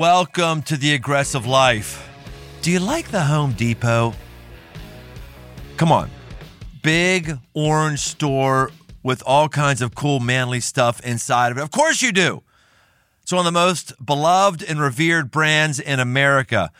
Welcome to the aggressive life. Do you like the Home Depot? Come on. Big orange store with all kinds of cool manly stuff inside of it. Of course you do. It's one of the most beloved and revered brands in America.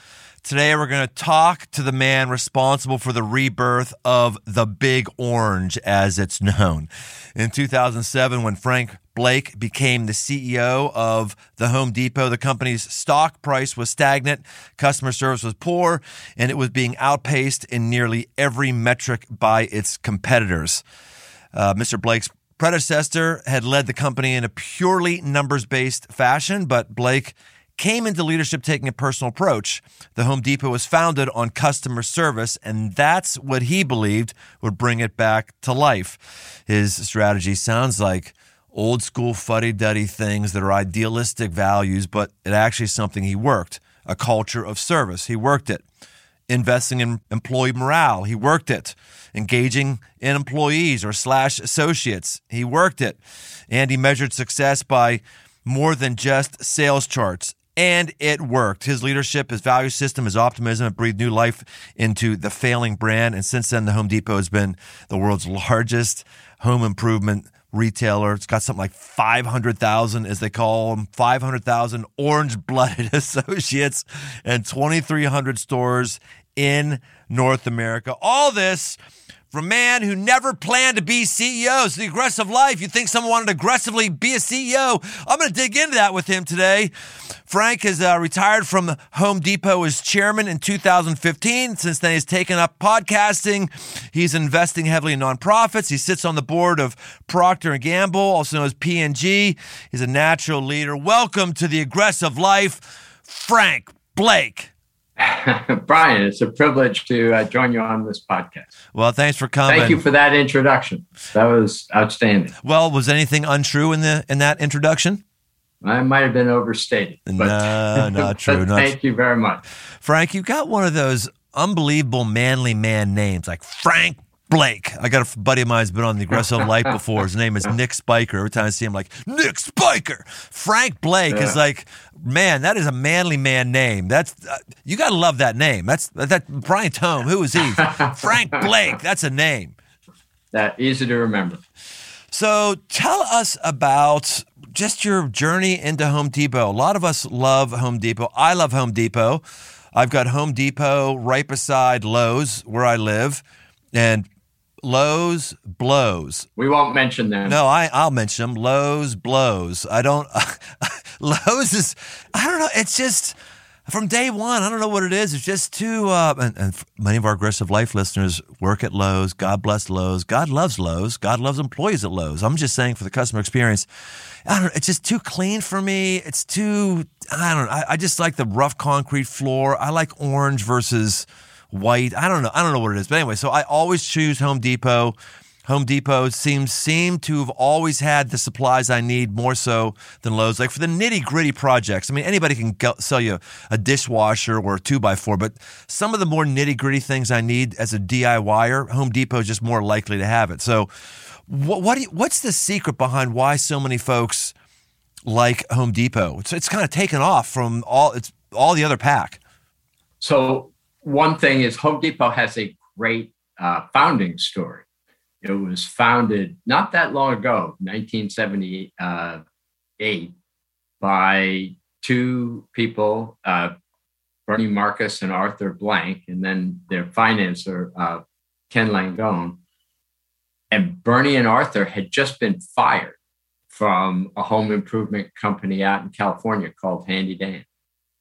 Today, we're going to talk to the man responsible for the rebirth of the Big Orange, as it's known. In 2007, when Frank Blake became the CEO of the Home Depot, the company's stock price was stagnant, customer service was poor, and it was being outpaced in nearly every metric by its competitors. Uh, Mr. Blake's predecessor had led the company in a purely numbers based fashion, but Blake came into leadership taking a personal approach. The Home Depot was founded on customer service, and that's what he believed would bring it back to life. His strategy sounds like old school fuddy duddy things that are idealistic values, but it actually is something he worked a culture of service. He worked it. Investing in employee morale, he worked it. Engaging in employees or slash associates, he worked it. And he measured success by more than just sales charts and it worked. His leadership, his value system, his optimism it breathed new life into the failing brand. And since then, the Home Depot has been the world's largest home improvement retailer. It's got something like 500,000, as they call them, 500,000 orange blooded associates and 2,300 stores in North America. All this from a man who never planned to be CEO. It's the aggressive life. You think someone wanted to aggressively be a CEO? I'm going to dig into that with him today. Frank has uh, retired from Home Depot as chairman in 2015. Since then, he's taken up podcasting. He's investing heavily in nonprofits. He sits on the board of Procter and Gamble, also known as P&G. He's a natural leader. Welcome to the aggressive life, Frank Blake. Brian, it's a privilege to uh, join you on this podcast. Well, thanks for coming. Thank you for that introduction. That was outstanding. Well, was anything untrue in the in that introduction? I might have been overstated. But, no, not true. Not thank you very much, Frank. You've got one of those unbelievable manly man names, like Frank Blake. I got a buddy of mine who's been on the aggressive light before. His name is Nick Spiker. Every time I see him, like Nick Spiker. Frank Blake yeah. is like, man, that is a manly man name. That's uh, you got to love that name. That's that Brian Tome. Who is he? Frank Blake. That's a name. That easy to remember. So tell us about just your journey into Home Depot. A lot of us love Home Depot. I love Home Depot. I've got Home Depot right beside Lowe's where I live. And Lowe's blows. We won't mention them. No, I, I'll mention them. Lowe's blows. I don't. Lowe's is. I don't know. It's just from day one. I don't know what it is. It's just too. Uh, and, and many of our aggressive life listeners work at Lowe's. God bless Lowe's. God loves Lowe's. God loves employees at Lowe's. I'm just saying for the customer experience. I don't know. It's just too clean for me. It's too. I don't know. I, I just like the rough concrete floor. I like orange versus white. I don't know. I don't know what it is. But anyway, so I always choose Home Depot. Home Depot seems seem to have always had the supplies I need more so than Lowe's. Like for the nitty gritty projects, I mean, anybody can go, sell you a dishwasher or a two by four, but some of the more nitty gritty things I need as a DIYer, Home Depot is just more likely to have it. So, what, what you, what's the secret behind why so many folks like Home Depot? It's, it's kind of taken off from all it's all the other pack. So one thing is Home Depot has a great uh, founding story. It was founded not that long ago, 1978, uh, by two people, uh, Bernie Marcus and Arthur Blank, and then their financer, uh, Ken Langone. And Bernie and Arthur had just been fired from a home improvement company out in California called Handy Dan.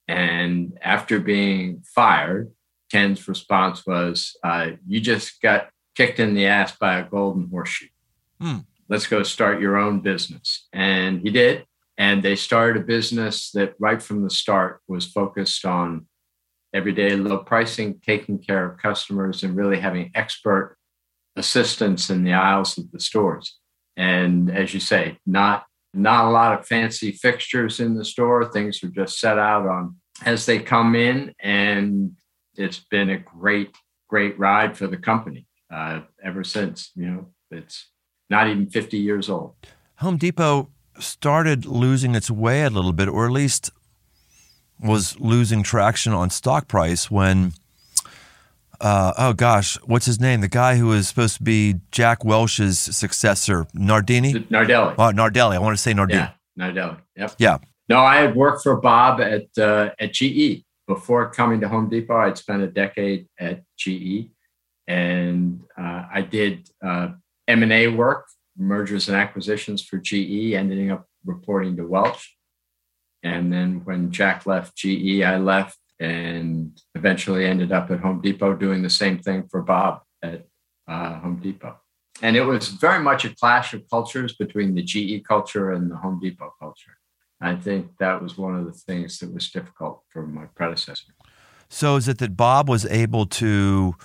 And after being fired, Ken's response was, uh, You just got kicked in the ass by a golden horseshoe. Hmm. Let's go start your own business. And he did. And they started a business that right from the start was focused on everyday low pricing, taking care of customers, and really having expert assistance in the aisles of the stores. And as you say, not not a lot of fancy fixtures in the store. Things are just set out on as they come in, and it's been a great, great ride for the company uh, ever since. You know, it's not even 50 years old. Home Depot started losing its way a little bit, or at least was losing traction on stock price when uh, oh gosh, what's his name? The guy who was supposed to be Jack Welch's successor, Nardini? Nardelli. Oh, Nardelli. I want to say Nardini. Yeah, Nardelli. Yep. Yeah. No, I had worked for Bob at uh, at GE before coming to Home Depot. I'd spent a decade at GE, and uh, I did uh, M and A work, mergers and acquisitions for GE, ending up reporting to Welch. And then when Jack left GE, I left and eventually ended up at Home Depot doing the same thing for Bob at uh, Home Depot. And it was very much a clash of cultures between the GE culture and the Home Depot culture. I think that was one of the things that was difficult for my predecessor. So, is it that Bob was able to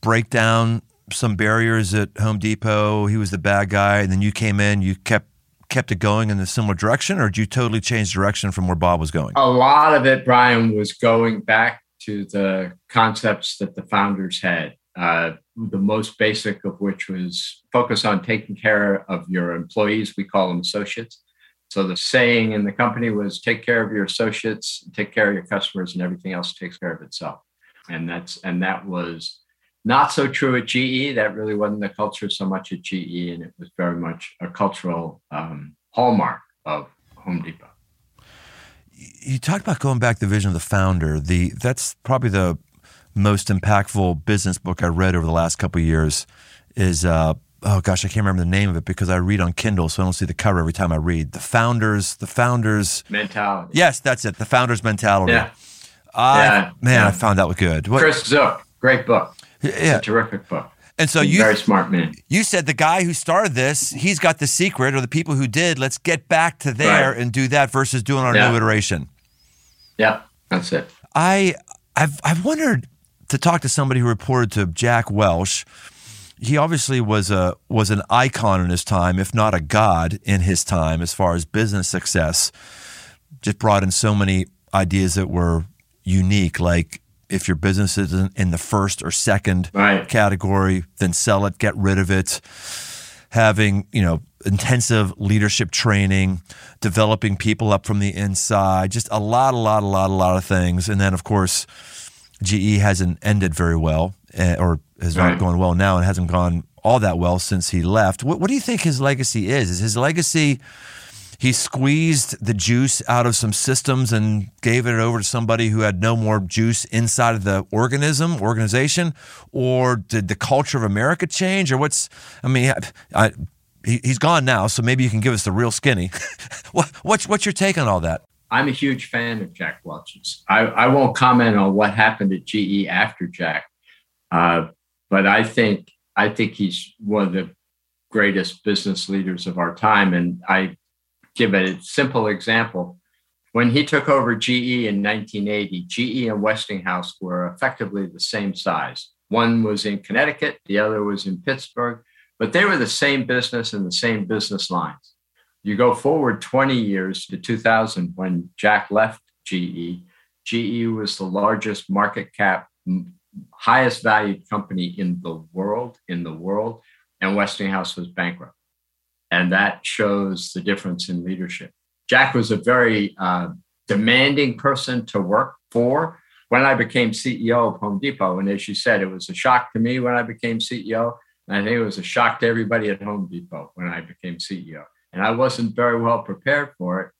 break down some barriers at Home Depot? He was the bad guy, and then you came in, you kept kept it going in a similar direction, or did you totally change direction from where Bob was going? A lot of it, Brian, was going back to the concepts that the founders had. Uh, the most basic of which was focus on taking care of your employees. We call them associates. So the saying in the company was take care of your associates, take care of your customers, and everything else takes care of itself. And that's and that was not so true at GE. That really wasn't the culture so much at GE, and it was very much a cultural um, hallmark of Home Depot. You talked about going back to the vision of the founder. The that's probably the most impactful business book I read over the last couple years. Is uh, oh gosh, I can't remember the name of it because I read on Kindle, so I don't see the cover every time I read. The founders, the founders mentality. Yes, that's it. The founders mentality. Yeah. Ah, I, yeah. Man, yeah. I found that was good. What, Chris Zook, great book. Yeah. a terrific book. And so you very smart man. You said the guy who started this, he's got the secret, or the people who did. Let's get back to there right. and do that versus doing our yeah. new iteration. Yeah, that's it. I I've I've wondered to talk to somebody who reported to Jack Welch. He obviously was a was an icon in his time, if not a god in his time, as far as business success. Just brought in so many ideas that were unique, like if your business is in the first or second right. category, then sell it, get rid of it. Having, you know, intensive leadership training, developing people up from the inside, just a lot, a lot, a lot, a lot of things. And then, of course, GE hasn't ended very well eh, or has right. not gone well now and hasn't gone all that well since he left. What, what do you think his legacy is? Is his legacy he squeezed the juice out of some systems and gave it over to somebody who had no more juice inside of the organism organization or did the culture of america change or what's i mean I, he, has gone now so maybe you can give us the real skinny what, what's, what's your take on all that i'm a huge fan of jack welch's i, I won't comment on what happened at ge after jack uh, but i think i think he's one of the greatest business leaders of our time and i give a simple example. When he took over GE in 1980, GE and Westinghouse were effectively the same size. One was in Connecticut, the other was in Pittsburgh, but they were the same business and the same business lines. You go forward 20 years to 2000 when Jack left GE, GE was the largest market cap, highest valued company in the world, in the world, and Westinghouse was bankrupt. And that shows the difference in leadership. Jack was a very uh, demanding person to work for. When I became CEO of Home Depot, and as you said, it was a shock to me when I became CEO. And I think it was a shock to everybody at Home Depot when I became CEO. And I wasn't very well prepared for it.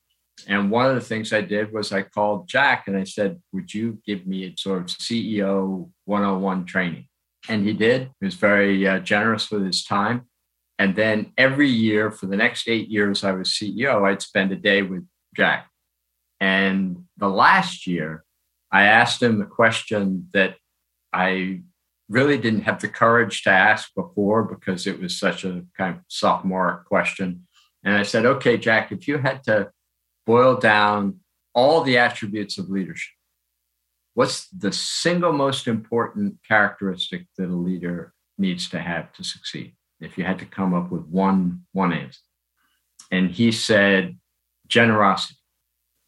And one of the things I did was I called Jack and I said, Would you give me a sort of CEO 101 training? And he did. He was very uh, generous with his time. And then every year for the next eight years I was CEO, I'd spend a day with Jack. And the last year, I asked him a question that I really didn't have the courage to ask before because it was such a kind of sophomoric question. And I said, okay, Jack, if you had to boil down all the attributes of leadership, what's the single most important characteristic that a leader needs to have to succeed? if you had to come up with one one answer. And he said generosity.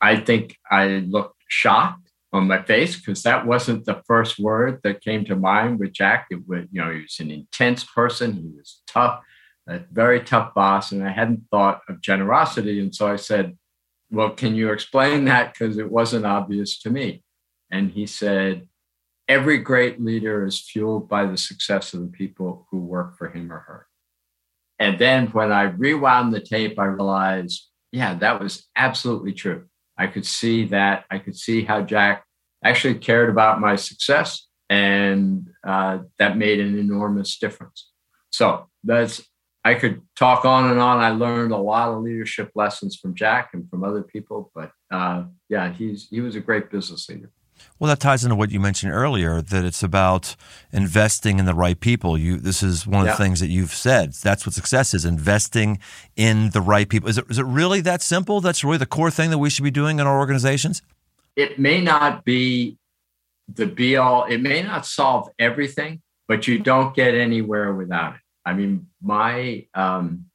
I think I looked shocked on my face because that wasn't the first word that came to mind with Jack. It was, you know, he was an intense person. He was tough, a very tough boss, and I hadn't thought of generosity. And so I said, Well, can you explain that? Because it wasn't obvious to me. And he said, Every great leader is fueled by the success of the people who work for him or her. And then when I rewound the tape, I realized, yeah, that was absolutely true. I could see that. I could see how Jack actually cared about my success, and uh, that made an enormous difference. So that's I could talk on and on. I learned a lot of leadership lessons from Jack and from other people, but uh, yeah, he's he was a great business leader. Well, that ties into what you mentioned earlier that it's about investing in the right people. You this is one of yeah. the things that you've said. That's what success is, investing in the right people. Is it is it really that simple? That's really the core thing that we should be doing in our organizations? It may not be the be all. It may not solve everything, but you don't get anywhere without it. I mean, my um,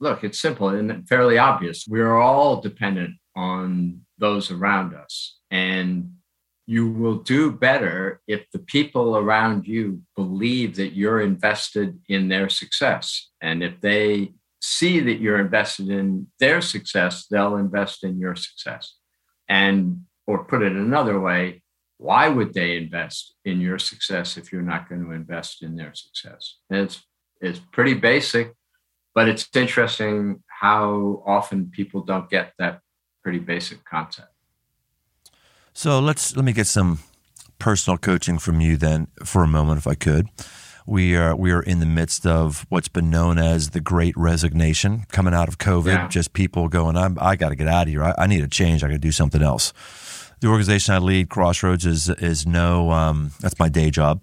look, it's simple and fairly obvious. We're all dependent on those around us. And you will do better if the people around you believe that you're invested in their success. And if they see that you're invested in their success, they'll invest in your success. And, or put it another way, why would they invest in your success if you're not going to invest in their success? And it's is pretty basic, but it's interesting how often people don't get that pretty basic concept. So let's let me get some personal coaching from you then for a moment, if I could. We are we are in the midst of what's been known as the Great Resignation, coming out of COVID. Yeah. Just people going, I'm, I got to get out of here. I, I need a change. I got to do something else. The organization I lead, Crossroads, is is no. Um, that's my day job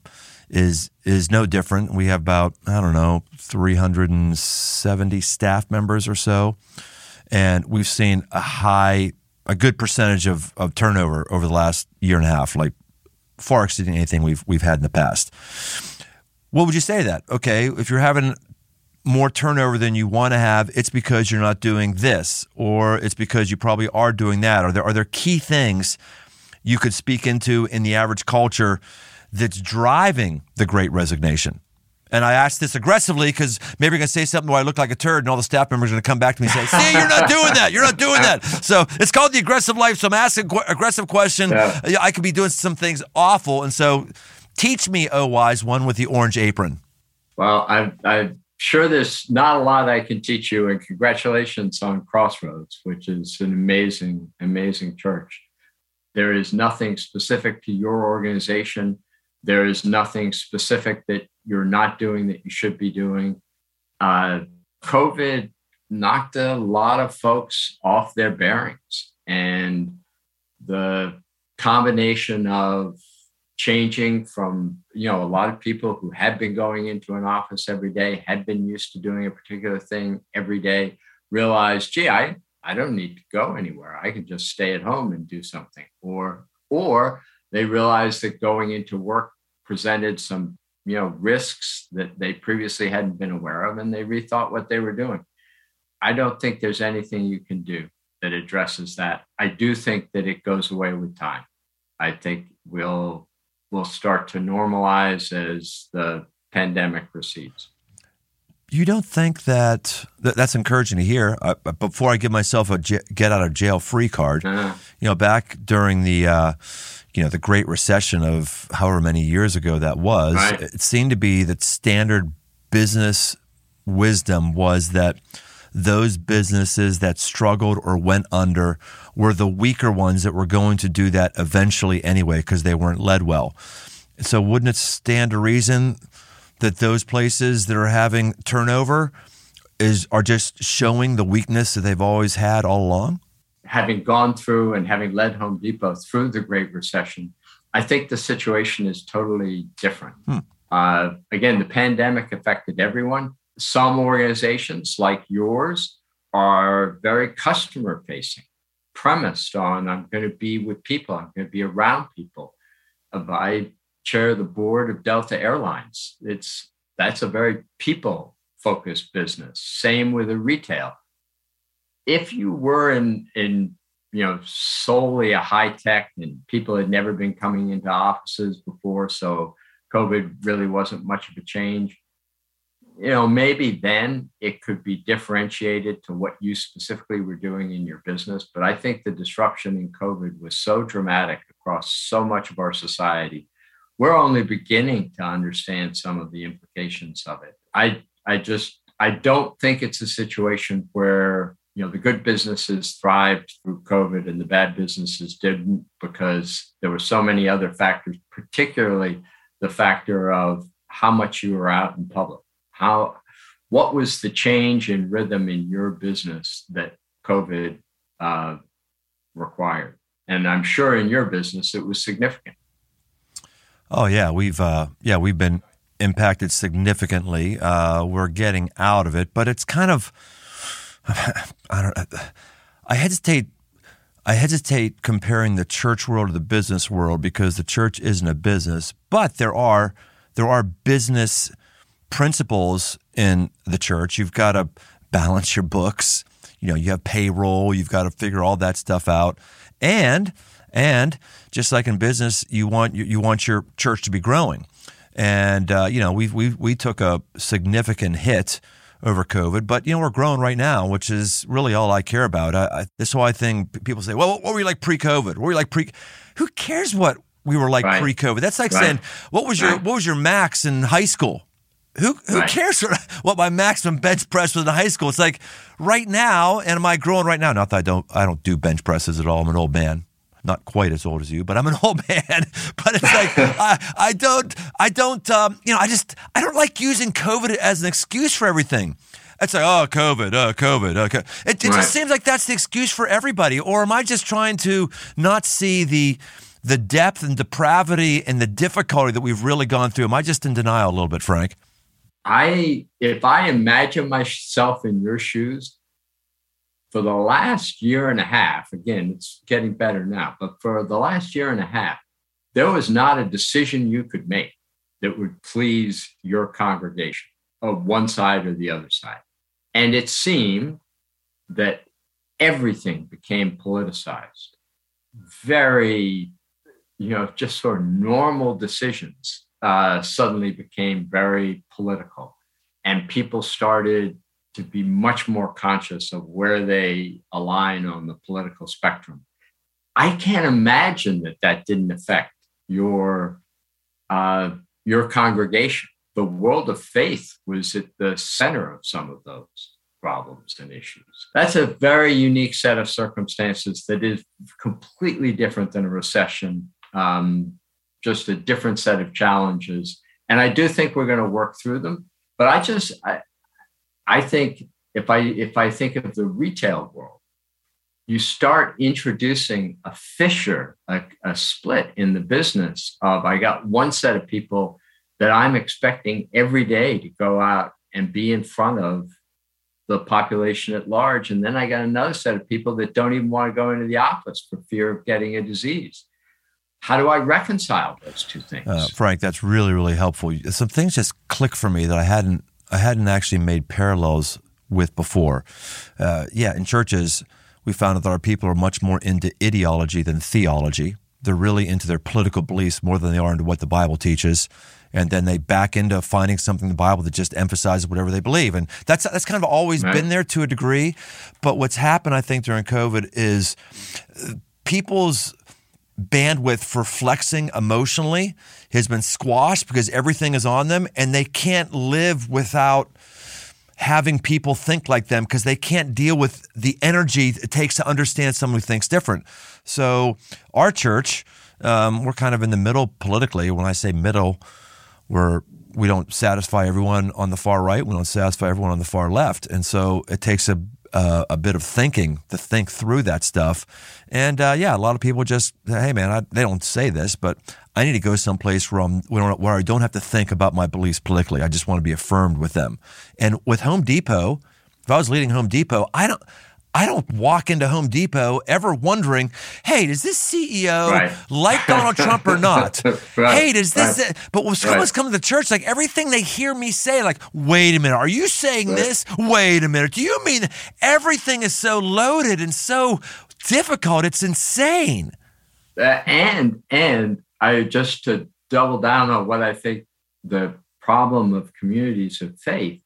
is is no different. We have about I don't know 370 staff members or so, and we've seen a high, a good percentage of, of turnover over the last year and a half, like far exceeding anything we've we've had in the past. What would you say that? Okay, if you're having more turnover than you want to have, it's because you're not doing this, or it's because you probably are doing that. Are there are there key things you could speak into in the average culture? That's driving the great resignation? And I asked this aggressively because maybe you're going to say something where I look like a turd, and all the staff members are going to come back to me and say, "See, you're not doing that. You're not doing that." So it's called the aggressive life. So I'm asking qu- aggressive question. Yeah. I could be doing some things awful, and so teach me, oh wise one with the orange apron. Well, I'm, I'm sure there's not a lot I can teach you, and congratulations on Crossroads, which is an amazing, amazing church. There is nothing specific to your organization there is nothing specific that you're not doing that you should be doing. Uh, COVID knocked a lot of folks off their bearings. And the combination of changing from, you know, a lot of people who had been going into an office every day, had been used to doing a particular thing every day, realized, gee, I, I don't need to go anywhere. I can just stay at home and do something. Or, or they realized that going into work presented some you know risks that they previously hadn't been aware of and they rethought what they were doing. I don't think there's anything you can do that addresses that. I do think that it goes away with time. I think we'll we'll start to normalize as the pandemic recedes you don't think that, that that's encouraging to hear? Uh, before I give myself a j- get out of jail free card, uh-huh. you know, back during the uh, you know the Great Recession of however many years ago that was, right. it seemed to be that standard business wisdom was that those businesses that struggled or went under were the weaker ones that were going to do that eventually anyway because they weren't led well. So wouldn't it stand to reason that those places that are having turnover is are just showing the weakness that they've always had all along? Having gone through and having led Home Depot through the Great Recession, I think the situation is totally different. Hmm. Uh, again, the pandemic affected everyone. Some organizations like yours are very customer facing, premised on I'm going to be with people, I'm going to be around people. I chair of the board of Delta Airlines. It's that's a very people focused business. Same with a retail. If you were in in you know solely a high tech and people had never been coming into offices before, so COVID really wasn't much of a change. you know, maybe then it could be differentiated to what you specifically were doing in your business. But I think the disruption in COVID was so dramatic across so much of our society. We're only beginning to understand some of the implications of it. I, I just, I don't think it's a situation where you know the good businesses thrived through covid and the bad businesses didn't because there were so many other factors particularly the factor of how much you were out in public. How what was the change in rhythm in your business that covid uh, required? And i'm sure in your business it was significant oh yeah we've uh, yeah we've been impacted significantly uh, we're getting out of it but it's kind of I don't. I hesitate. I hesitate comparing the church world to the business world because the church isn't a business, but there are there are business principles in the church. You've got to balance your books. You know, you have payroll. You've got to figure all that stuff out, and and just like in business, you want you, you want your church to be growing. And uh, you know, we we we took a significant hit over COVID. But you know, we're growing right now, which is really all I care about. I, I, this whole thing, people say, "Well, what were you like pre-COVID? What were you like pre?" Who cares what we were like right. pre-COVID? That's like right. saying, "What was your right. what was your max in high school?" Who who cares what my maximum bench press was in high school? It's like right now, and am I growing right now? Not that I don't I don't do bench presses at all. I'm an old man not quite as old as you, but I'm an old man. but it's like I, I don't, I don't, um, you know, I just, I don't like using COVID as an excuse for everything. It's like, oh, COVID, oh, COVID, okay. It, it right. just seems like that's the excuse for everybody. Or am I just trying to not see the the depth and depravity and the difficulty that we've really gone through? Am I just in denial a little bit, Frank? I, if I imagine myself in your shoes, for the last year and a half, again, it's getting better now, but for the last year and a half, there was not a decision you could make that would please your congregation of one side or the other side. And it seemed that everything became politicized. Very, you know, just sort of normal decisions uh, suddenly became very political. And people started to be much more conscious of where they align on the political spectrum. I can't imagine that that didn't affect your uh, your congregation. The world of faith was at the center of some of those problems and issues. That's a very unique set of circumstances that is completely different than a recession, um, just a different set of challenges. And I do think we're going to work through them. But I just, I think if I if I think of the retail world, you start introducing a fissure, a, a split in the business of I got one set of people that I'm expecting every day to go out and be in front of the population at large. And then I got another set of people that don't even want to go into the office for fear of getting a disease. How do I reconcile those two things? Uh, Frank, that's really, really helpful. Some things just click for me that I hadn't I hadn't actually made parallels with before. Uh, yeah, in churches, we found that our people are much more into ideology than theology. They're really into their political beliefs more than they are into what the Bible teaches. And then they back into finding something in the Bible that just emphasizes whatever they believe. And that's that's kind of always right. been there to a degree. But what's happened, I think, during COVID is people's bandwidth for flexing emotionally has been squashed because everything is on them and they can't live without having people think like them because they can't deal with the energy it takes to understand someone who thinks different. So, our church, um, we're kind of in the middle politically. When I say middle, we're we don't satisfy everyone on the far right. We don't satisfy everyone on the far left, and so it takes a uh, a bit of thinking to think through that stuff. And uh, yeah, a lot of people just, hey man, I, they don't say this, but I need to go someplace where, I'm, where I don't have to think about my beliefs politically. I just want to be affirmed with them. And with Home Depot, if I was leading Home Depot, I don't. I don't walk into Home Depot ever wondering, hey, does this CEO right. like Donald Trump or not? right. Hey, does this? Right. But when someone's come to the church, like everything they hear me say, like, wait a minute, are you saying this? Wait a minute, do you mean everything is so loaded and so difficult? It's insane. Uh, and and I just to double down on what I think the problem of communities of faith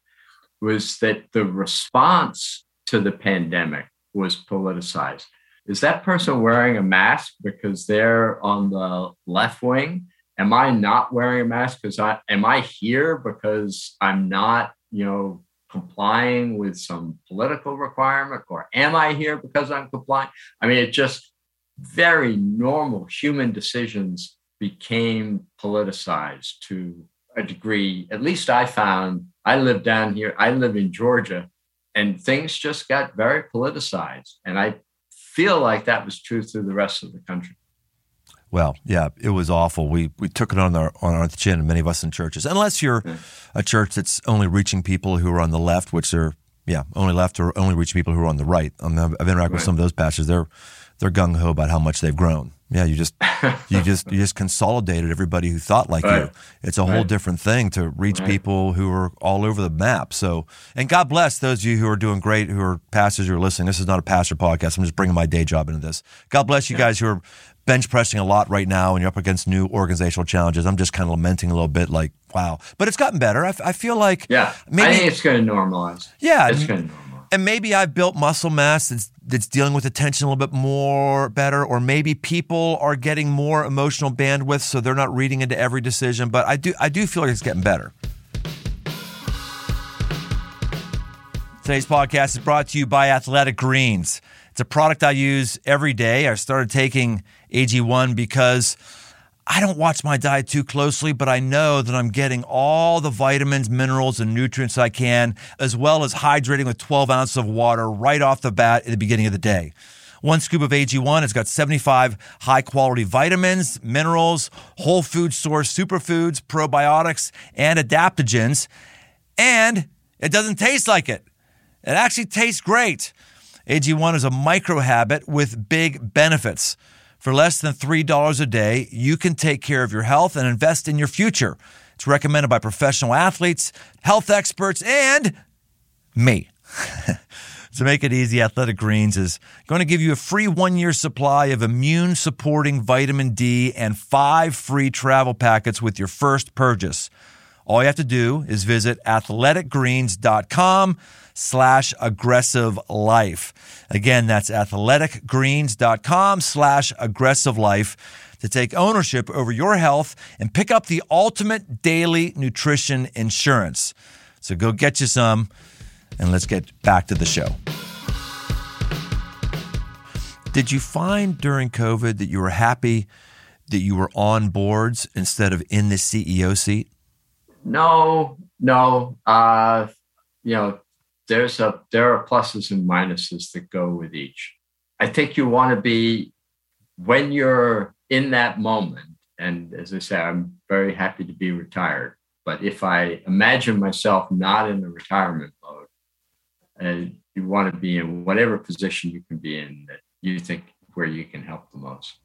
was that the response to the pandemic was politicized. Is that person wearing a mask because they're on the left wing? Am I not wearing a mask because I am I here because I'm not, you know, complying with some political requirement, or am I here because I'm complying? I mean, it just very normal human decisions became politicized to a degree. At least I found I live down here, I live in Georgia, and things just got very politicized. And I feel like that was true through the rest of the country. Well, yeah, it was awful. We we took it on our on our chin, many of us in churches. Unless you're a church that's only reaching people who are on the left, which are yeah, only left or only reaching people who are on the right. I mean, I've interacted right. with some of those pastors. They're they're gung ho about how much they've grown. Yeah, you just you just you just consolidated everybody who thought like right. you. It's a whole different thing to reach right. people who are all over the map. So, and God bless those of you who are doing great, who are pastors who are listening. This is not a pastor podcast. I'm just bringing my day job into this. God bless you yeah. guys who are bench pressing a lot right now and you're up against new organizational challenges. I'm just kind of lamenting a little bit, like, wow. But it's gotten better. I, I feel like yeah, maybe, I think it's going to normalize. Yeah, it's going to normalize and maybe I've built muscle mass that's, that's dealing with attention a little bit more better, or maybe people are getting more emotional bandwidth, so they're not reading into every decision. But I do, I do feel like it's getting better. Today's podcast is brought to you by Athletic Greens. It's a product I use every day. I started taking AG1 because I don't watch my diet too closely, but I know that I'm getting all the vitamins, minerals, and nutrients I can, as well as hydrating with 12 ounces of water right off the bat at the beginning of the day. One scoop of AG1 has got 75 high quality vitamins, minerals, whole food source superfoods, probiotics, and adaptogens. And it doesn't taste like it. It actually tastes great. AG1 is a micro habit with big benefits. For less than $3 a day, you can take care of your health and invest in your future. It's recommended by professional athletes, health experts, and me. to make it easy, Athletic Greens is going to give you a free one year supply of immune supporting vitamin D and five free travel packets with your first purchase. All you have to do is visit athleticgreens.com slash aggressive life. Again, that's athleticgreens.com slash aggressive life to take ownership over your health and pick up the ultimate daily nutrition insurance. So go get you some and let's get back to the show. Did you find during COVID that you were happy that you were on boards instead of in the CEO seat? No, no. Uh, you know, there's a there are pluses and minuses that go with each. I think you want to be when you're in that moment, and as I say, I'm very happy to be retired. But if I imagine myself not in the retirement mode, and you want to be in whatever position you can be in that you think where you can help the most.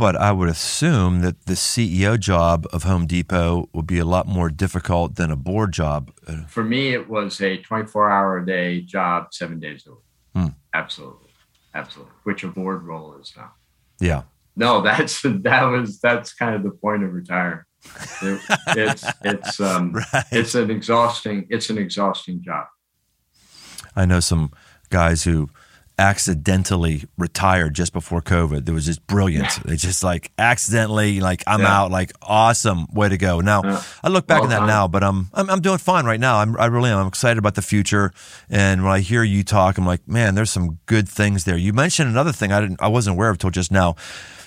But I would assume that the CEO job of Home Depot would be a lot more difficult than a board job. For me, it was a 24 hour a day job, seven days a week. Hmm. Absolutely. Absolutely. Which a board role is now. Yeah. No, that's that was that's kind of the point of retiring. It, it's it's um right. it's an exhausting it's an exhausting job. I know some guys who accidentally retired just before COVID. There was just brilliance. They just like accidentally like I'm yeah. out. Like awesome, way to go. Now yeah. I look back well on that now, but I'm, I'm I'm doing fine right now. I'm I really am. I'm excited about the future. And when I hear you talk, I'm like, man, there's some good things there. You mentioned another thing I didn't I wasn't aware of until just now.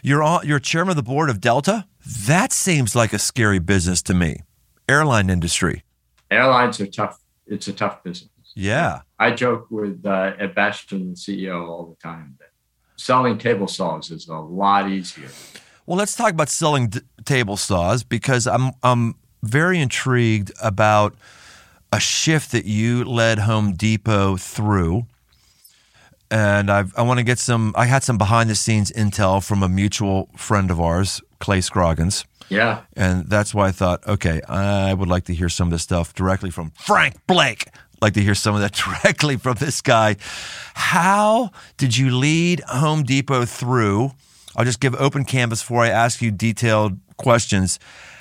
You're on, you're chairman of the board of Delta. That seems like a scary business to me. Airline industry. Airlines are tough. It's a tough business. Yeah. I joke with uh, Ed Bastian, the CEO, all the time that selling table saws is a lot easier. Well, let's talk about selling d- table saws because I'm I'm very intrigued about a shift that you led Home Depot through. And I've, I want to get some. I had some behind the scenes intel from a mutual friend of ours, Clay Scroggins. Yeah. And that's why I thought, okay, I would like to hear some of this stuff directly from Frank Blake like to hear some of that directly from this guy. How did you lead Home Depot through? I'll just give open canvas before I ask you detailed questions.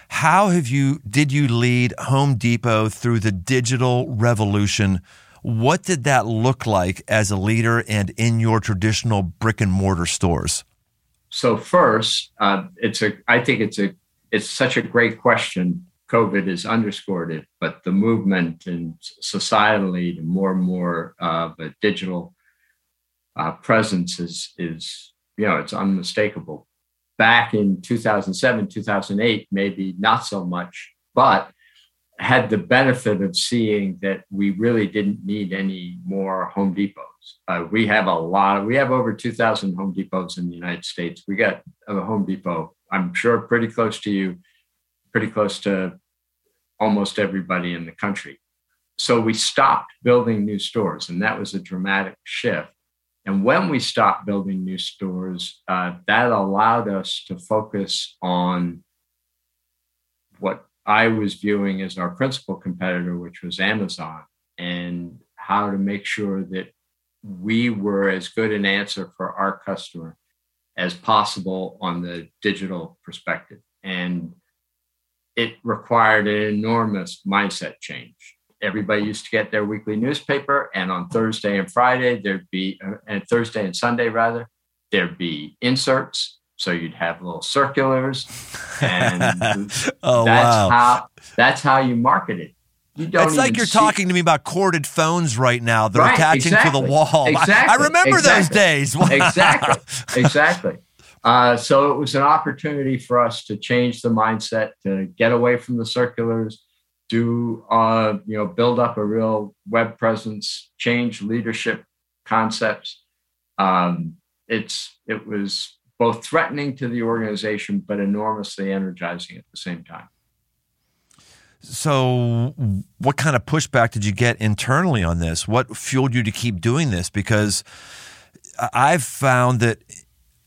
How have you did you lead Home Depot through the digital revolution? What did that look like as a leader and in your traditional brick and mortar stores? So first, uh, it's a I think it's a it's such a great question. COVID has underscored it, but the movement and societally to more and more of a digital uh, presence is is you know it's unmistakable. Back in 2007, 2008, maybe not so much, but had the benefit of seeing that we really didn't need any more Home Depots. Uh, we have a lot. Of, we have over 2,000 Home Depots in the United States. We got a Home Depot. I'm sure pretty close to you, pretty close to almost everybody in the country. So we stopped building new stores, and that was a dramatic shift. And when we stopped building new stores, uh, that allowed us to focus on what I was viewing as our principal competitor, which was Amazon, and how to make sure that we were as good an answer for our customer as possible on the digital perspective. And it required an enormous mindset change. Everybody used to get their weekly newspaper, and on Thursday and Friday, there'd be, uh, and Thursday and Sunday rather, there'd be inserts so you'd have little circulars, and oh, that's wow. how that's how you market it. You don't it's like you're see- talking to me about corded phones right now. They're right, attaching exactly. to the wall. Exactly. I, I remember exactly. those days. exactly. Exactly. Uh, so it was an opportunity for us to change the mindset, to get away from the circulars, do uh, you know, build up a real web presence, change leadership concepts. Um, it's it was both threatening to the organization but enormously energizing at the same time. So, what kind of pushback did you get internally on this? What fueled you to keep doing this? Because I've found that,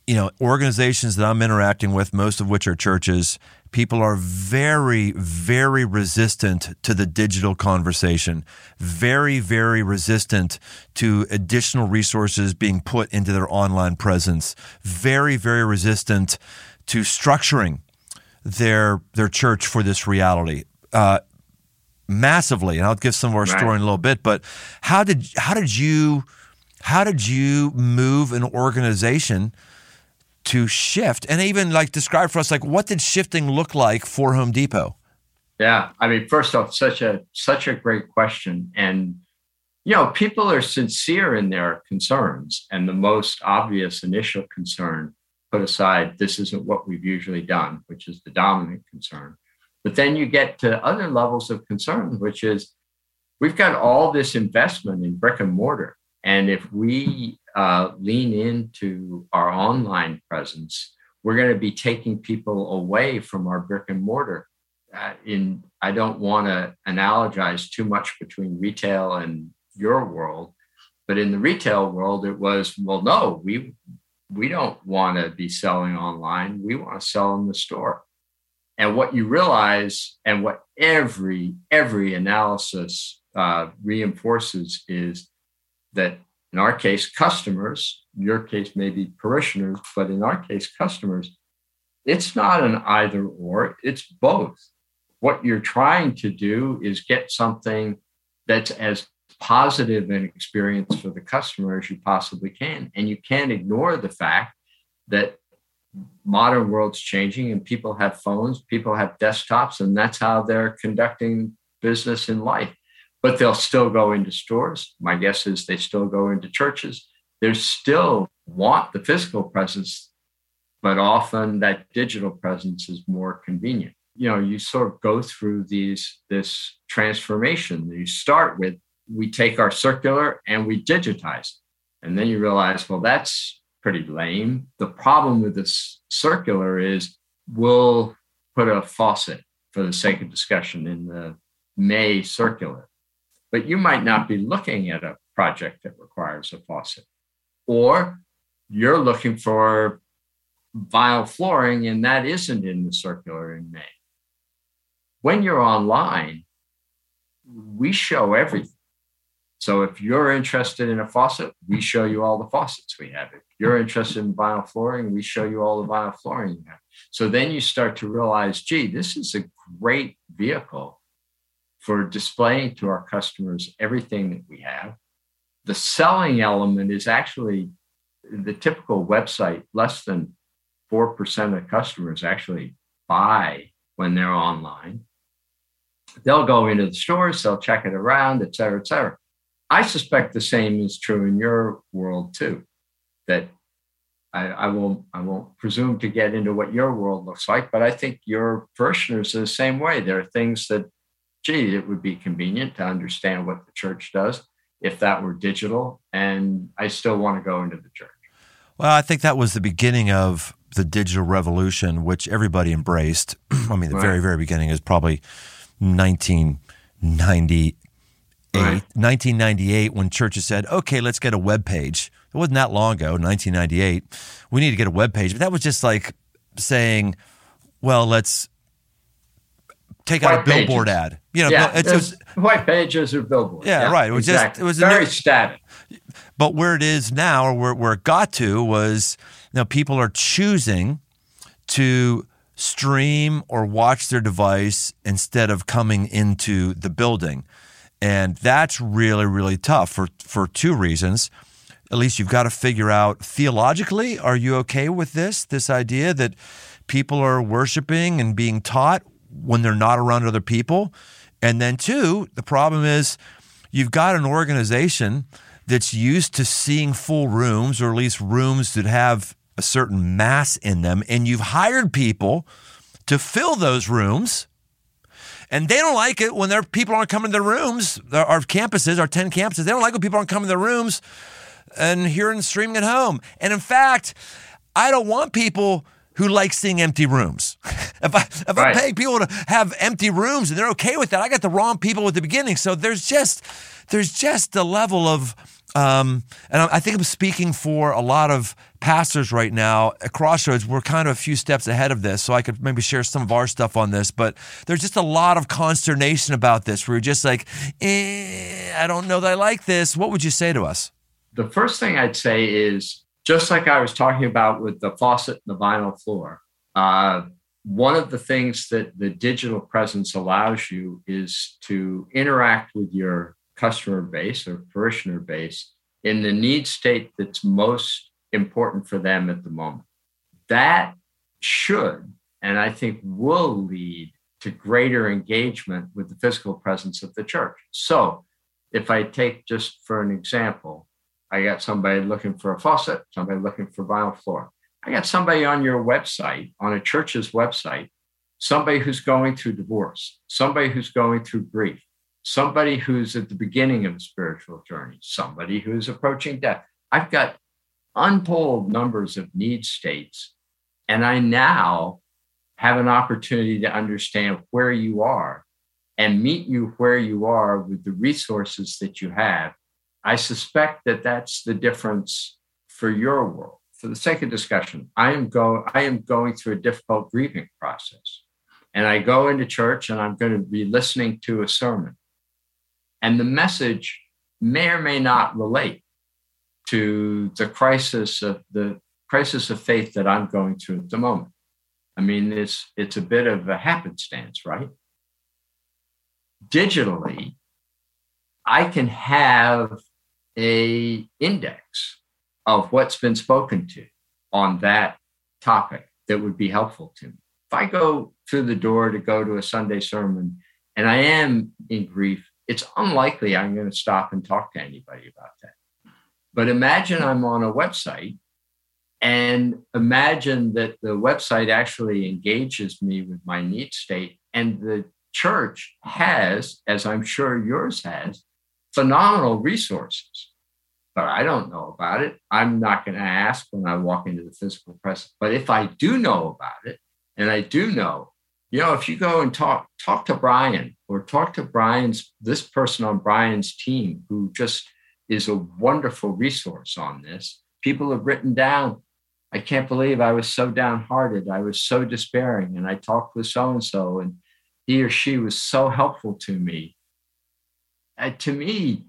you know, organizations that I'm interacting with, most of which are churches, people are very, very resistant to the digital conversation, very, very resistant to additional resources being put into their online presence, very, very resistant to structuring their their church for this reality. Uh, massively, and I'll give some of our right. story in a little bit. But how did how did you how did you move an organization to shift and even like describe for us like what did shifting look like for home depot? Yeah i mean first off such a such a great question. And you know people are sincere in their concerns and the most obvious initial concern put aside this isn't what we've usually done which is the dominant concern. But then you get to other levels of concern which is we've got all this investment in brick and mortar. And if we uh, lean into our online presence, we're going to be taking people away from our brick and mortar. Uh, in I don't want to analogize too much between retail and your world, but in the retail world, it was well, no, we we don't want to be selling online. We want to sell in the store. And what you realize, and what every every analysis uh, reinforces, is that in our case, customers, your case, maybe parishioners, but in our case, customers, it's not an either or, it's both. What you're trying to do is get something that's as positive an experience for the customer as you possibly can. And you can't ignore the fact that modern world's changing and people have phones, people have desktops, and that's how they're conducting business in life but they'll still go into stores. My guess is they still go into churches. They still want the physical presence, but often that digital presence is more convenient. You know, you sort of go through these this transformation. You start with we take our circular and we digitize it. And then you realize, well, that's pretty lame. The problem with this circular is we'll put a faucet for the sake of discussion in the May circular but you might not be looking at a project that requires a faucet. Or you're looking for vinyl flooring and that isn't in the circular in May. When you're online, we show everything. So if you're interested in a faucet, we show you all the faucets we have. If you're interested in vinyl flooring, we show you all the vinyl flooring you have. So then you start to realize, gee, this is a great vehicle for displaying to our customers everything that we have. The selling element is actually the typical website, less than 4% of customers actually buy when they're online. They'll go into the stores, they'll check it around, et cetera, et cetera. I suspect the same is true in your world too. That I, I, won't I won't presume to get into what your world looks like, but I think your parishioners are the same way. There are things that, gee, it would be convenient to understand what the church does if that were digital, and I still want to go into the church. Well, I think that was the beginning of the digital revolution, which everybody embraced. I mean, the right. very, very beginning is probably 1998, right. 1998 when churches said, okay, let's get a web page. It wasn't that long ago, 1998. We need to get a web page. But that was just like saying, well, let's take white out a billboard pages. ad. You know, yeah, it's, it's, white pages or billboards. Yeah, yeah, right. It was exactly. just it was very new, static. But where it is now, or where, where it got to, was you know people are choosing to stream or watch their device instead of coming into the building, and that's really really tough for for two reasons. At least you've got to figure out theologically, are you okay with this? This idea that people are worshiping and being taught when they're not around other people. And then, two, the problem is you've got an organization that's used to seeing full rooms or at least rooms that have a certain mass in them, and you've hired people to fill those rooms. And they don't like it when their people aren't coming to their rooms, our campuses, our 10 campuses. They don't like when people aren't coming to their rooms and hearing streaming at home. And in fact, I don't want people who likes seeing empty rooms. if I if right. I pay people to have empty rooms and they're okay with that, I got the wrong people at the beginning. So there's just there's just a level of um, and I think I'm speaking for a lot of pastors right now at Crossroads. We're kind of a few steps ahead of this, so I could maybe share some of our stuff on this. But there's just a lot of consternation about this. You're just like, eh, I don't know that I like this. What would you say to us? The first thing I'd say is just like I was talking about with the faucet and the vinyl floor, uh, one of the things that the digital presence allows you is to interact with your customer base or parishioner base in the need state that's most important for them at the moment. That should, and I think will lead to greater engagement with the physical presence of the church. So, if I take just for an example, I got somebody looking for a faucet, somebody looking for vinyl floor. I got somebody on your website, on a church's website, somebody who's going through divorce, somebody who's going through grief, somebody who's at the beginning of a spiritual journey, somebody who's approaching death. I've got untold numbers of need states. And I now have an opportunity to understand where you are and meet you where you are with the resources that you have I suspect that that's the difference for your world. For the sake of discussion, I am go I am going through a difficult grieving process. And I go into church and I'm going to be listening to a sermon. And the message may or may not relate to the crisis of the crisis of faith that I'm going through at the moment. I mean, it's it's a bit of a happenstance, right? Digitally, I can have a index of what's been spoken to on that topic that would be helpful to me. If I go through the door to go to a Sunday sermon and I am in grief, it's unlikely I'm going to stop and talk to anybody about that. But imagine I'm on a website and imagine that the website actually engages me with my need state and the church has, as I'm sure yours has, phenomenal resources, but I don't know about it. I'm not going to ask when I walk into the physical presence. But if I do know about it, and I do know, you know, if you go and talk talk to Brian or talk to Brian's this person on Brian's team who just is a wonderful resource on this. People have written down, I can't believe I was so downhearted. I was so despairing. And I talked with so and so, and he or she was so helpful to me uh, to me,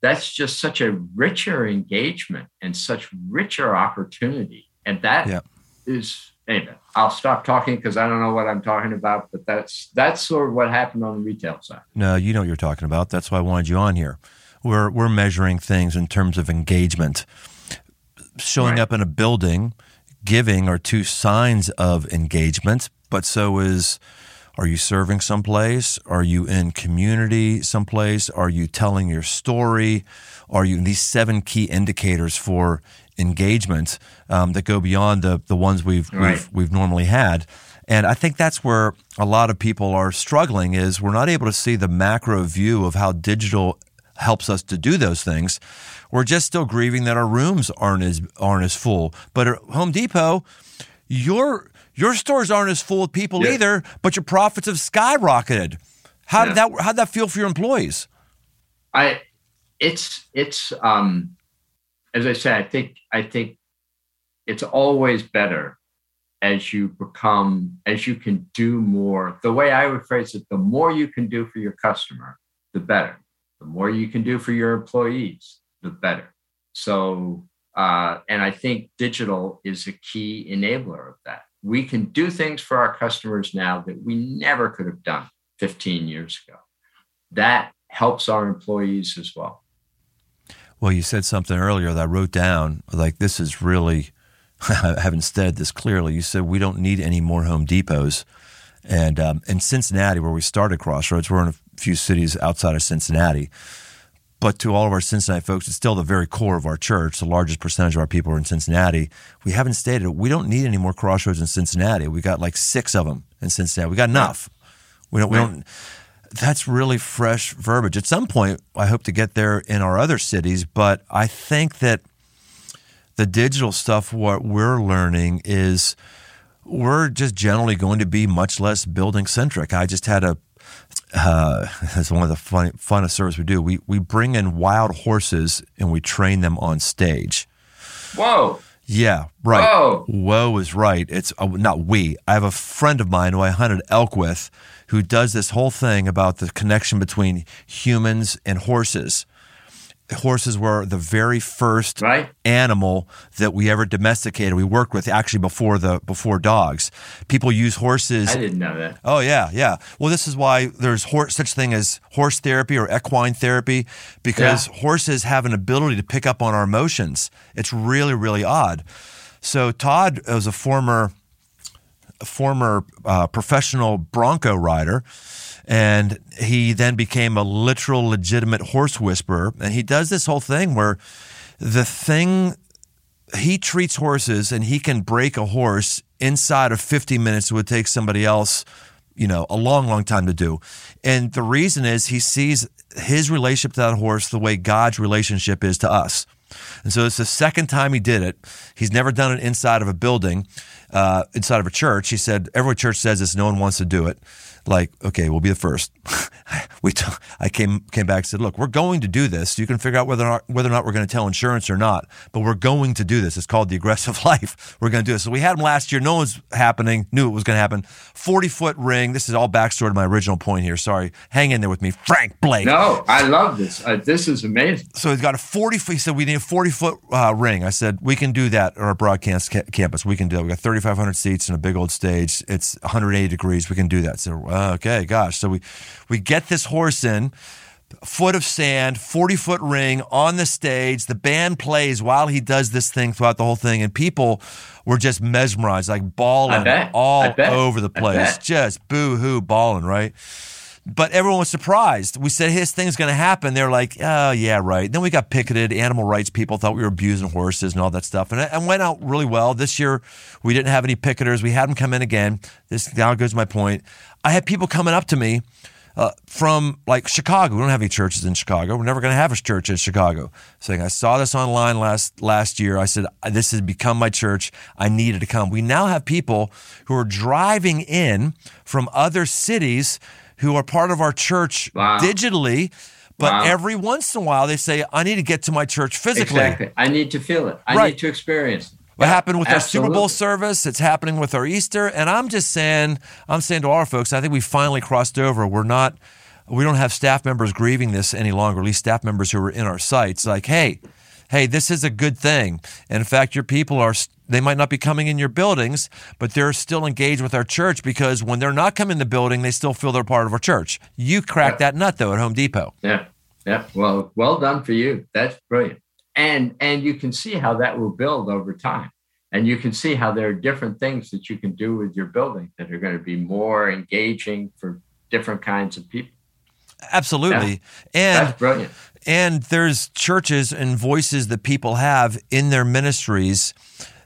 that's just such a richer engagement and such richer opportunity. And that yeah. is anyway, I'll stop talking because I don't know what I'm talking about. But that's that's sort of what happened on the retail side. No, you know what you're talking about. That's why I wanted you on here. We're we're measuring things in terms of engagement. Showing Right. up in a building, giving are two signs of engagement, but so is are you serving someplace? Are you in community someplace? Are you telling your story? Are you these seven key indicators for engagement um, that go beyond the the ones we've Right. we've we've normally had? And I think that's where a lot of people are struggling is we're not able to see the macro view of how digital helps us to do those things. We're just still grieving that our rooms aren't as aren't as full. But at Home Depot, your your stores aren't as full of people Yeah. either, but your profits have skyrocketed. How did that how'd that feel for your employees? I it's it's um as I said, I think I think it's always better as you become as you can do more. The way I would phrase it, the more you can do for your customer, the better. The more you can do for your employees, the better. So uh, and I think digital is a key enabler of that. We can do things for our customers now that we never could have done 15 years ago. That helps our employees as well. Well, you said something earlier that I wrote down. Like this is really, I haven't said this clearly. You said we don't need any more Home Depots, and um, in Cincinnati, where we started Crossroads, we're in a few cities outside of Cincinnati. But to all of our Cincinnati folks, it's still the very core of our church. The largest percentage of our people are in Cincinnati. We haven't stated it. We don't need any more Crossroads in Cincinnati. We got like six of them in Cincinnati. We got enough. We don't. We don't. That's really fresh verbiage. At some point, I hope to get there in our other cities, but I think that the digital stuff, what we're learning is we're just generally going to be much less building centric. I just had a, uh, that's one of the fun, funnest service we do. We, we bring in wild horses and we train them on stage. Whoa. Yeah, right. Whoa. Whoa is right. It's uh, not we. I have a friend of mine who I hunted elk with who does this whole thing about the connection between humans and horses. Horses were the very first Right. animal that we ever domesticated. We worked with actually before the before dogs. People use horses I didn't know that. Oh yeah, yeah. Well, this is why there's horse, such thing as horse therapy or equine therapy because horses have an ability to pick up on our emotions. It's really, really odd. So Todd was a former, a former uh, professional Bronco rider, and he then became a literal, legitimate horse whisperer. And he does this whole thing where the thing he treats horses and he can break a horse inside of 50 minutes it would take somebody else you know a long long time to do and the reason is he sees his relationship to that horse the way god's relationship is to us and so it's the second time he did it. He's never done it inside of a building uh, inside of a church. He said every church says this no one wants to do it. Like okay we'll be the first. We t- i came came back and said look we're going to do this. You can figure out whether or not whether or not we're going to tell insurance or not but we're going to do this. It's called the aggressive life. We're going to do this. So we had them last year. No one's happening knew it was going to happen. 40 foot ring. This is all backstory to my original point here. Sorry. Hang in there with me frank blake. No, I love this. Uh, this is amazing. so he's got a 40 foot, he said, we need a 40 foot uh, ring. I said, we can do that on our broadcast ca- campus. We can do that. We got 3,500 seats and a big old stage. It's 180 degrees. We can do that. So, uh, okay, gosh. So we, we get this horse in, foot of sand, 40 foot ring on the stage. The band plays while he does this thing throughout the whole thing. And people were just mesmerized, like bawling all over the place. Just boo hoo bawling, right? But everyone was surprised. We said his thing's going to happen. They're like, oh yeah, right. Then we got picketed. Animal rights people thought we were abusing horses and all that stuff, and it went out really well. This year we didn't have any picketers. We had them come in again. This now goes my point. I had people coming up to me. Uh, from like Chicago, we don't have any churches in Chicago. We're never going to have a church in Chicago. Saying, I saw this online last last year. I said, this has become my church. I needed to come. We now have people who are driving in from other cities who are part of our church Wow. digitally, but Wow. every once in a while they say, I need to get to my church physically. Exactly. I need to feel it. I Right. need to experience it. What Yeah, happened with our Super Bowl service? It's happening with our Easter. And I'm just saying, I'm saying to our folks, I think we finally crossed over. We're not, we don't have staff members grieving this any longer, at least staff members who are in our sites. Like, hey, hey, this is a good thing. And in fact, your people are They might not be coming in your buildings, but they're still engaged with our church because when they're not coming in the building, they still feel they're part of our church. You cracked that nut though at Home Depot. Yeah. Yeah. Well, well done for you. That's brilliant. And and you can see how that will build over time. And you can see how there are different things that you can do with your building that are going to be more engaging for different kinds of people. Absolutely. Yeah. And That's brilliant. And there's churches and voices that people have in their ministries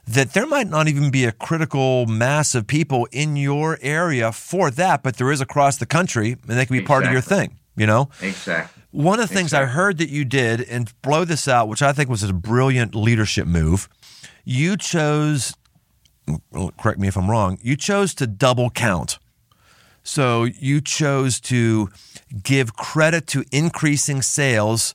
that there might not even be a critical mass of people in your area for that, but there is across the country and they can be exactly. part of your thing, you know? Exactly. One of the things exactly. I heard that you did, and blow this out, which I think was a brilliant leadership move, you chose, correct me if I'm wrong, you chose to double count. So you chose to give credit to increasing sales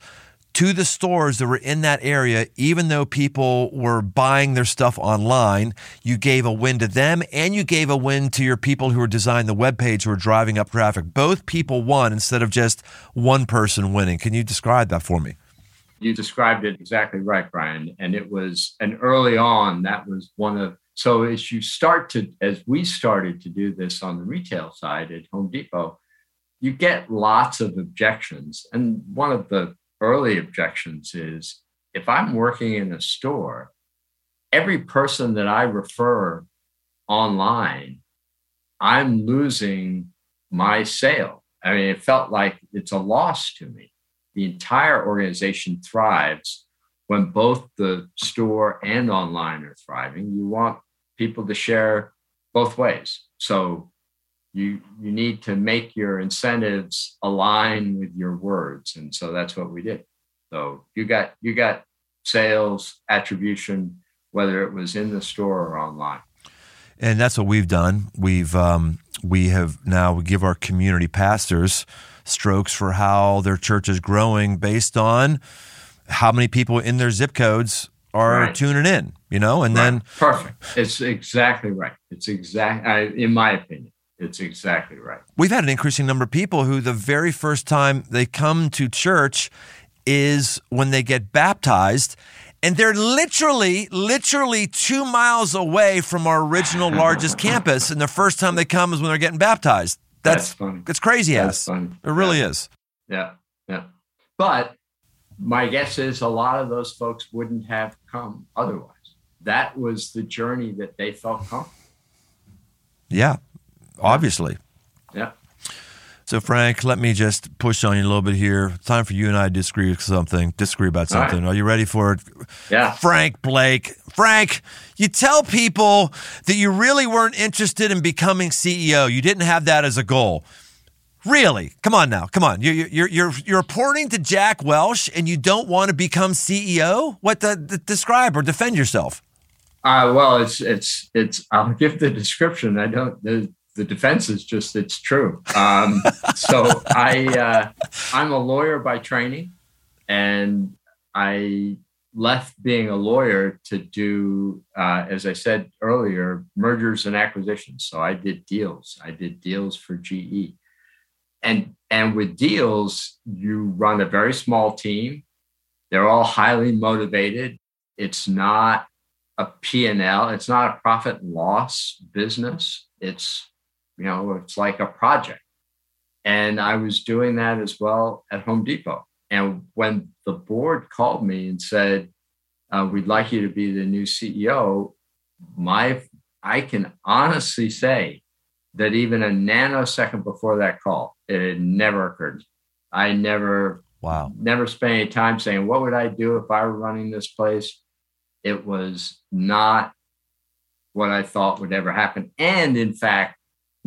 to the stores that were in that area, even though people were buying their stuff online. You gave a win to them and you gave a win to your people who were designing the web page who were driving up traffic. Both people won instead of just one person winning. Can you describe that for me? You described it exactly right, Brian. And it was, and early on, that was one of, so as you start to, as we started to do this on the retail side at Home Depot, you get lots of objections. And one of the early objections is if I'm working in a store, every person that I refer online, I'm losing my sale. I mean, it felt like it's a loss to me. The entire organization thrives when both the store and online are thriving. You want people to share both ways. So you you need to make your incentives align with your words. And so that's what we did. So you got you got sales attribution whether it was in the store or online. And that's what we've done. We've um, we have now we give our community pastors strokes for how their church is growing based on how many people in their zip codes are right. tuning in you know and right. then perfect. It's exactly right. It's exact in my opinion it's exactly right. We've had an increasing number of people who the very first time they come to church is when they get baptized. And they're literally, literally two miles away from our original largest campus. And the first time they come is when they're getting baptized. That's, That's funny. It's crazy That's ass. Funny. It really yeah. is. Yeah. Yeah. But my guess is a lot of those folks wouldn't have come otherwise. That was the journey that they felt comfortable. Yeah obviously. Yeah. So, Frank, let me just push on you a little bit here. Time for you and I to disagree with something, disagree about something. Right. Are you ready for it? Yeah. Frank Blake. Frank, you tell people that you really weren't interested in becoming CEO. You didn't have that as a goal. Really? Come on now. Come on. You're, you're, you're, you're reporting to Jack Welch and you don't want to become CEO? What the, the describe or defend yourself? Uh, well, it's, it's, it's, I'll give the description. I don't, the, the defense is just it's true. Um, so I uh, I'm a lawyer by training, and I left being a lawyer to do, uh, as I said earlier, mergers and acquisitions. So I did deals. I did deals for GE, and and with deals, you run a very small team. They're all highly motivated. It's not a P&L. It's not a profit loss business. It's you know, it's like a project. And I was doing that as well at Home Depot. And when the board called me and said, uh, "We'd like you to be the new CEO," my I can honestly say that even a nanosecond before that call, it had never occurred. I never, wow, never spent any time saying, "What would I do if I were running this place?" It was not what I thought would ever happen. And in fact,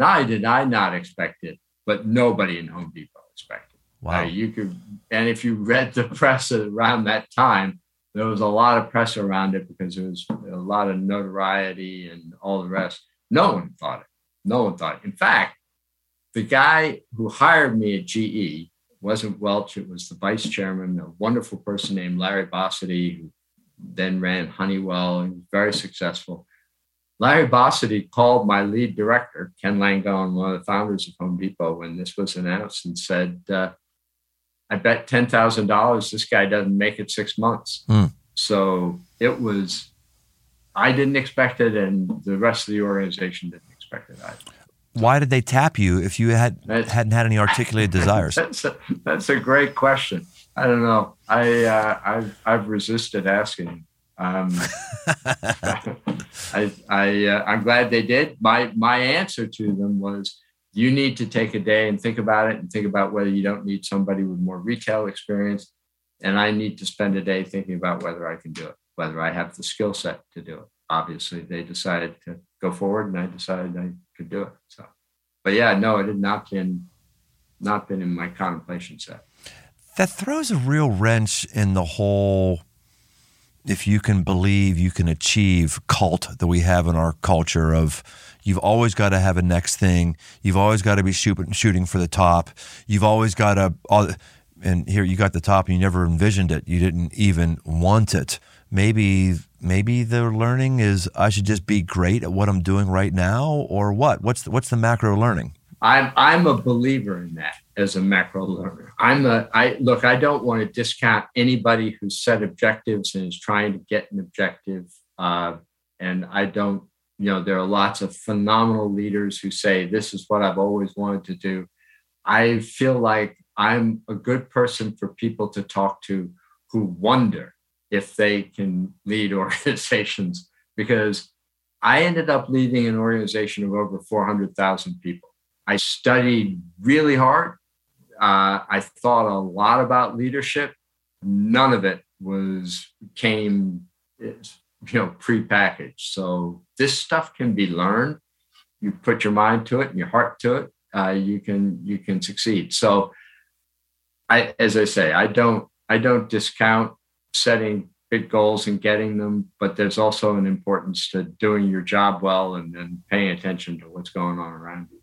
not only did I not expect it, but nobody in Home Depot expected. Wow. Uh, you could, and if you read the press around that time, there was a lot of press around it because there was a lot of notoriety and all the rest. No one thought it. No one thought it. In fact, the guy who hired me at GE wasn't Welch. It was the vice chairman, a wonderful person named Larry Bossidy, who then ran Honeywell and was very successful. Larry Bossidy called my lead director, Ken Langone, one of the founders of Home Depot, when this was announced and said, uh, I bet $10,000 this guy doesn't make it six months. Mm. So it was I didn't expect it, and the rest of the organization didn't expect it either. Why did they tap you if you had that's, hadn't had any articulated desires? that's, a, that's a great question. I don't know. I uh, I've I've resisted asking. Um, I I uh, I'm glad they did. My my answer to them was, you need to take a day and think about it, and think about whether you don't need somebody with more retail experience, and I need to spend a day thinking about whether I can do it, whether I have the skill set to do it. Obviously, they decided to go forward, and I decided I could do it. So, but yeah, no, it had not been not been in my contemplation set. That throws a real wrench in the whole if you can believe you can achieve cult that we have in our culture of you've always got to have a next thing. You've always got to be shooting shooting for the top. You've always got to and here you got the top and you never envisioned it. You didn't even want it. Maybe maybe the learning is I should just be great at what I'm doing right now or what? What's the, what's the macro learning? I'm I'm a believer in that as a macro learner. I'm a I look, I don't want to discount anybody who's set objectives and is trying to get an objective. Uh, and I don't, you know, there are lots of phenomenal leaders who say, This is what I've always wanted to do. I feel like I'm a good person for people to talk to who wonder if they can lead organizations because I ended up leading an organization of over 400,000 people. I studied really hard. Uh, I thought a lot about leadership. None of it was came, you know, prepackaged. So this stuff can be learned. You put your mind to it and your heart to it. Uh, you can you can succeed. So, I as I say, I don't I don't discount setting big goals and getting them, but there's also an importance to doing your job well and, and paying attention to what's going on around you.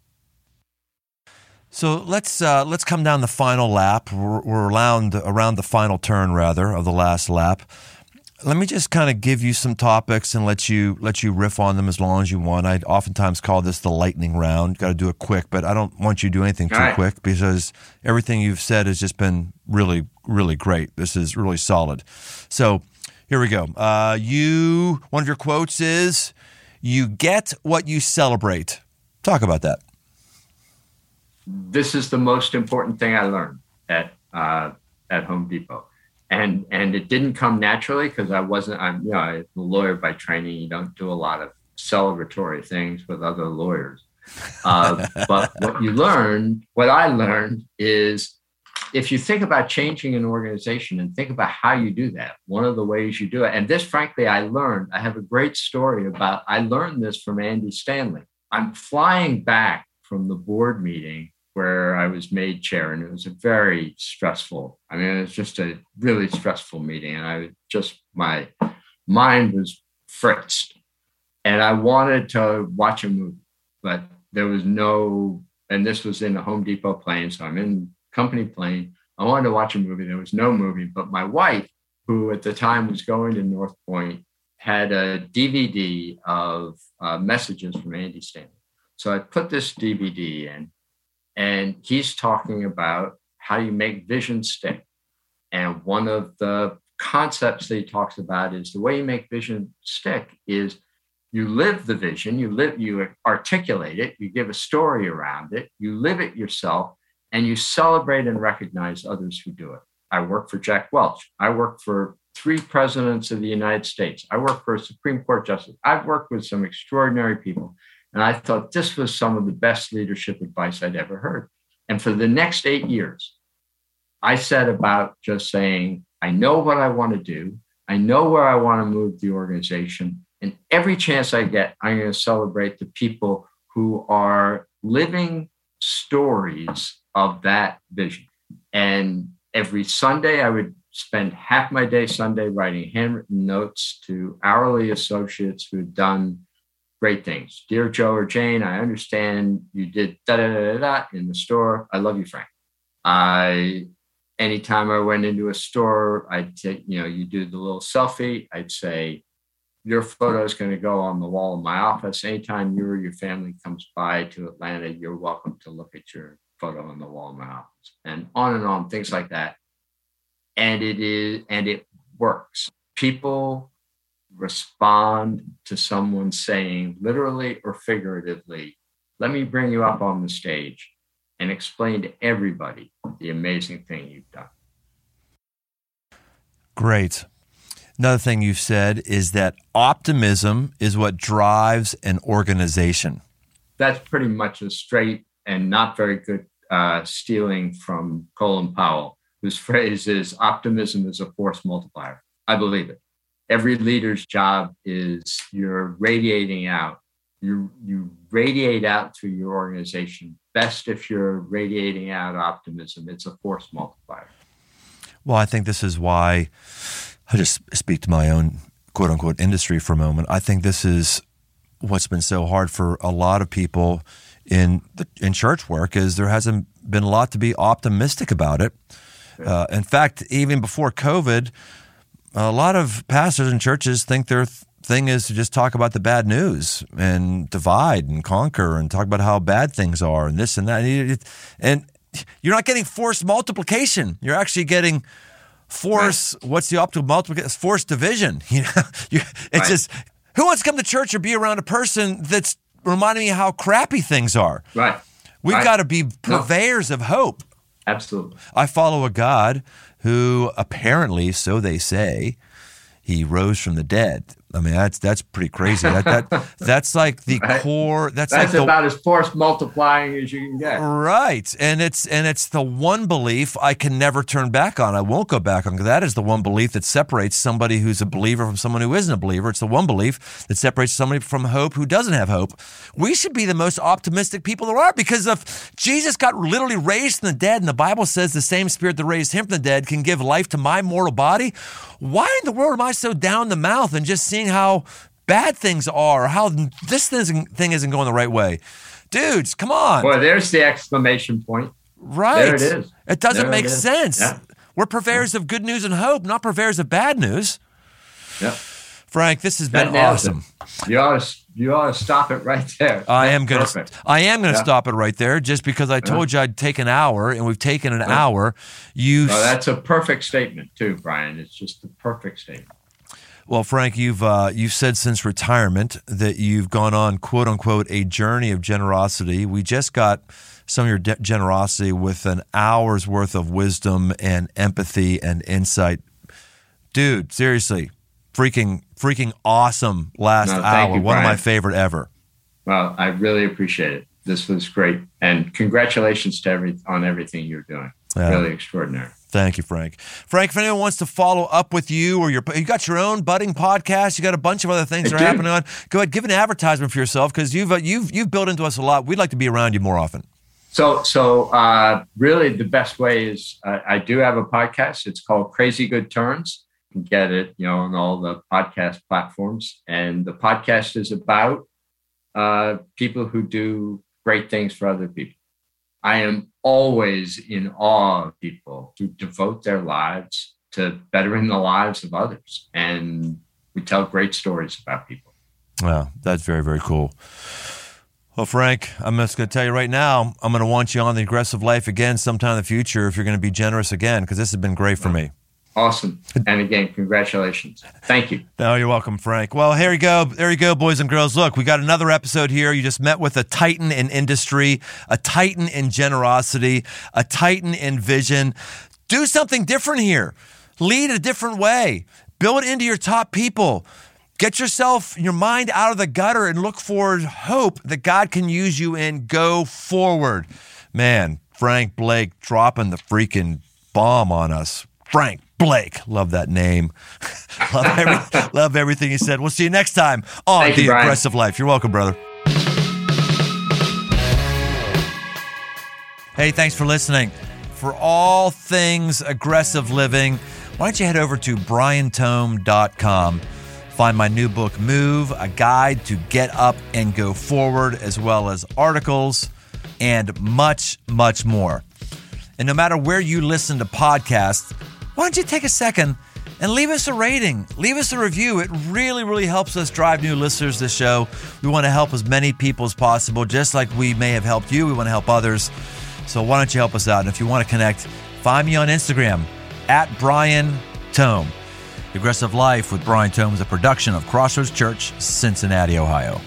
So let's uh, let's come down the final lap. We're, we're around around the final turn rather of the last lap. Let me just kind of give you some topics and let you let you riff on them as long as you want. I oftentimes call this the lightning round. Got to do it quick, but I don't want you to do anything too right. quick because everything you've said has just been really really great. This is really solid. So here we go. Uh, you one of your quotes is, "You get what you celebrate." Talk about that this is the most important thing I learned at uh, at Home Depot, and and it didn't come naturally because I wasn't. I'm you know I'm a lawyer by training. You don't do a lot of celebratory things with other lawyers. Uh, but what you learn, what I learned is if you think about changing an organization and think about how you do that, one of the ways you do it, and this, frankly, I learned, I have a great story about, I learned this from Andy Stanley. I'm flying back from the board meeting where I was made chair, and it was a very stressful. I mean, it was just a really stressful meeting, and I just my mind was fritzed, and I wanted to watch a movie, but there was no. And this was in a Home Depot plane, so I'm in company plane. I wanted to watch a movie. There was no movie, but my wife, who at the time was going to North Point, had a DVD of uh, messages from Andy Stanley. So I put this DVD in and he's talking about how you make vision stick. And one of the concepts that he talks about is the way you make vision stick is you live the vision, you live, you articulate it, you give a story around it, you live it yourself, and you celebrate and recognize others who do it. I work for Jack Welch. I work for three presidents of the United States. I work for a Supreme Court justice. I've worked with some extraordinary people. And I thought this was some of the best leadership advice I'd ever heard. And for the next eight years, I set about just saying, I know what I want to do. I know where I want to move the organization. And every chance I get, I'm going to celebrate the people who are living stories of that vision. And every Sunday, I would spend half my day Sunday writing handwritten notes to hourly associates who'd done great things. Dear Joe or Jane, I understand you did da da da da in the store. I love you, Frank. I anytime I went into a store, I'd take, you know, you do the little selfie. I'd say, your photo is going to go on the wall of my office. Anytime you or your family comes by to Atlanta, you're welcome to look at your photo on the wall of my office. And on and on, things like that. And it is, and it works. People respond to someone saying, literally or figuratively, let me bring you up on the stage and explain to everybody the amazing thing you've done. Great. Another thing you've said is that optimism is what drives an organization. That's pretty much a straight and not very good uh, stealing from Colin Powell, whose phrase is optimism is a force multiplier. I believe it. Every leader's job is you're radiating out. You, you radiate out through your organization. Best if you're radiating out optimism. It's a force multiplier. Well, I think this is why I just speak to my own quote unquote industry for a moment. I think this is what's been so hard for a lot of people in the, in church work is there hasn't been a lot to be optimistic about it. Uh, in fact, even before COVID, a lot of pastors and churches think their th- thing is to just talk about the bad news and divide and conquer and talk about how bad things are and this and that. And you're not getting forced multiplication. You're actually getting force. Right. What's the optimal multiplication? Force division. You know, you, it's right. just who wants to come to church or be around a person that's reminding me how crappy things are. Right. We've right. got to be purveyors no. of hope. Absolutely. I follow a God who apparently, so they say, he rose from the dead. I mean, that's that's pretty crazy. That, that that's like the right. core. That's, that's like about the, as force multiplying as you can get. Right, and it's and it's the one belief I can never turn back on. I won't go back on. That is the one belief that separates somebody who's a believer from someone who isn't a believer. It's the one belief that separates somebody from hope who doesn't have hope. We should be the most optimistic people there are because if Jesus got literally raised from the dead, and the Bible says the same Spirit that raised him from the dead can give life to my mortal body. Why in the world am I so down the mouth and just seeing how bad things are, how this thing isn't going the right way? Dudes, come on. Well, there's the exclamation point. Right. There it is. It doesn't there make it sense. Yeah. We're purveyors yeah. of good news and hope, not purveyors of bad news. Yeah. Frank, this has been awesome. You ought to you ought to stop it right there. I am going to I am to yeah. stop it right there just because I told you I'd take an hour and we've taken an hour. You That's a perfect statement too, Brian. It's just a perfect statement. Well, Frank, you've uh, you've said since retirement that you've gone on quote unquote a journey of generosity. We just got some of your de- generosity with an hour's worth of wisdom and empathy and insight. Dude, seriously, freaking freaking awesome last no, hour. You, One of my favorite ever. Well, I really appreciate it. This was great, and congratulations to every on everything you're doing. Yeah. Really extraordinary. Thank you, Frank. Frank, if anyone wants to follow up with you or your, you got your own budding podcast, you got a bunch of other things that are happening on. Go ahead, give an advertisement for yourself because you've uh, you've you've built into us a lot. We'd like to be around you more often. So, so uh, really, the best way is uh, I do have a podcast. It's called Crazy Good Turns You can get it, you know, on all the podcast platforms. And the podcast is about uh, people who do great things for other people. I am always in awe of people who devote their lives to bettering the lives of others. And we tell great stories about people. Wow, that's very, very cool. Well, Frank, I'm just going to tell you right now, I'm going to want you on the aggressive life again sometime in the future if you're going to be generous again, because this has been great for me. Awesome. And again, congratulations. Thank you. No, you're welcome, Frank. Well, here you go. There you go, boys and girls. Look, we got another episode here. You just met with a titan in industry, a titan in generosity, a titan in vision. Do something different here. Lead a different way. Build into your top people. Get yourself, your mind out of the gutter and look for hope that God can use you in. Go forward. Man, Frank Blake dropping the freaking bomb on us. Frank Blake. Love that name. love, every, love everything he said. We'll see you next time on Thank The you, Aggressive Life. You're welcome, brother. Hey, thanks for listening. For all things aggressive living, why don't you head over to briantome.com. Find my new book, Move, a guide to get up and go forward, as well as articles and much, much more. And no matter where you listen to podcasts, why don't you take a second and leave us a rating, leave us a review. It really, really helps us drive new listeners to the show. We want to help as many people as possible, just like we may have helped you. We want to help others. So why don't you help us out? And if you want to connect, find me on Instagram at Brian Tome. Aggressive Life with Brian Tome is a production of Crossroads Church, Cincinnati, Ohio.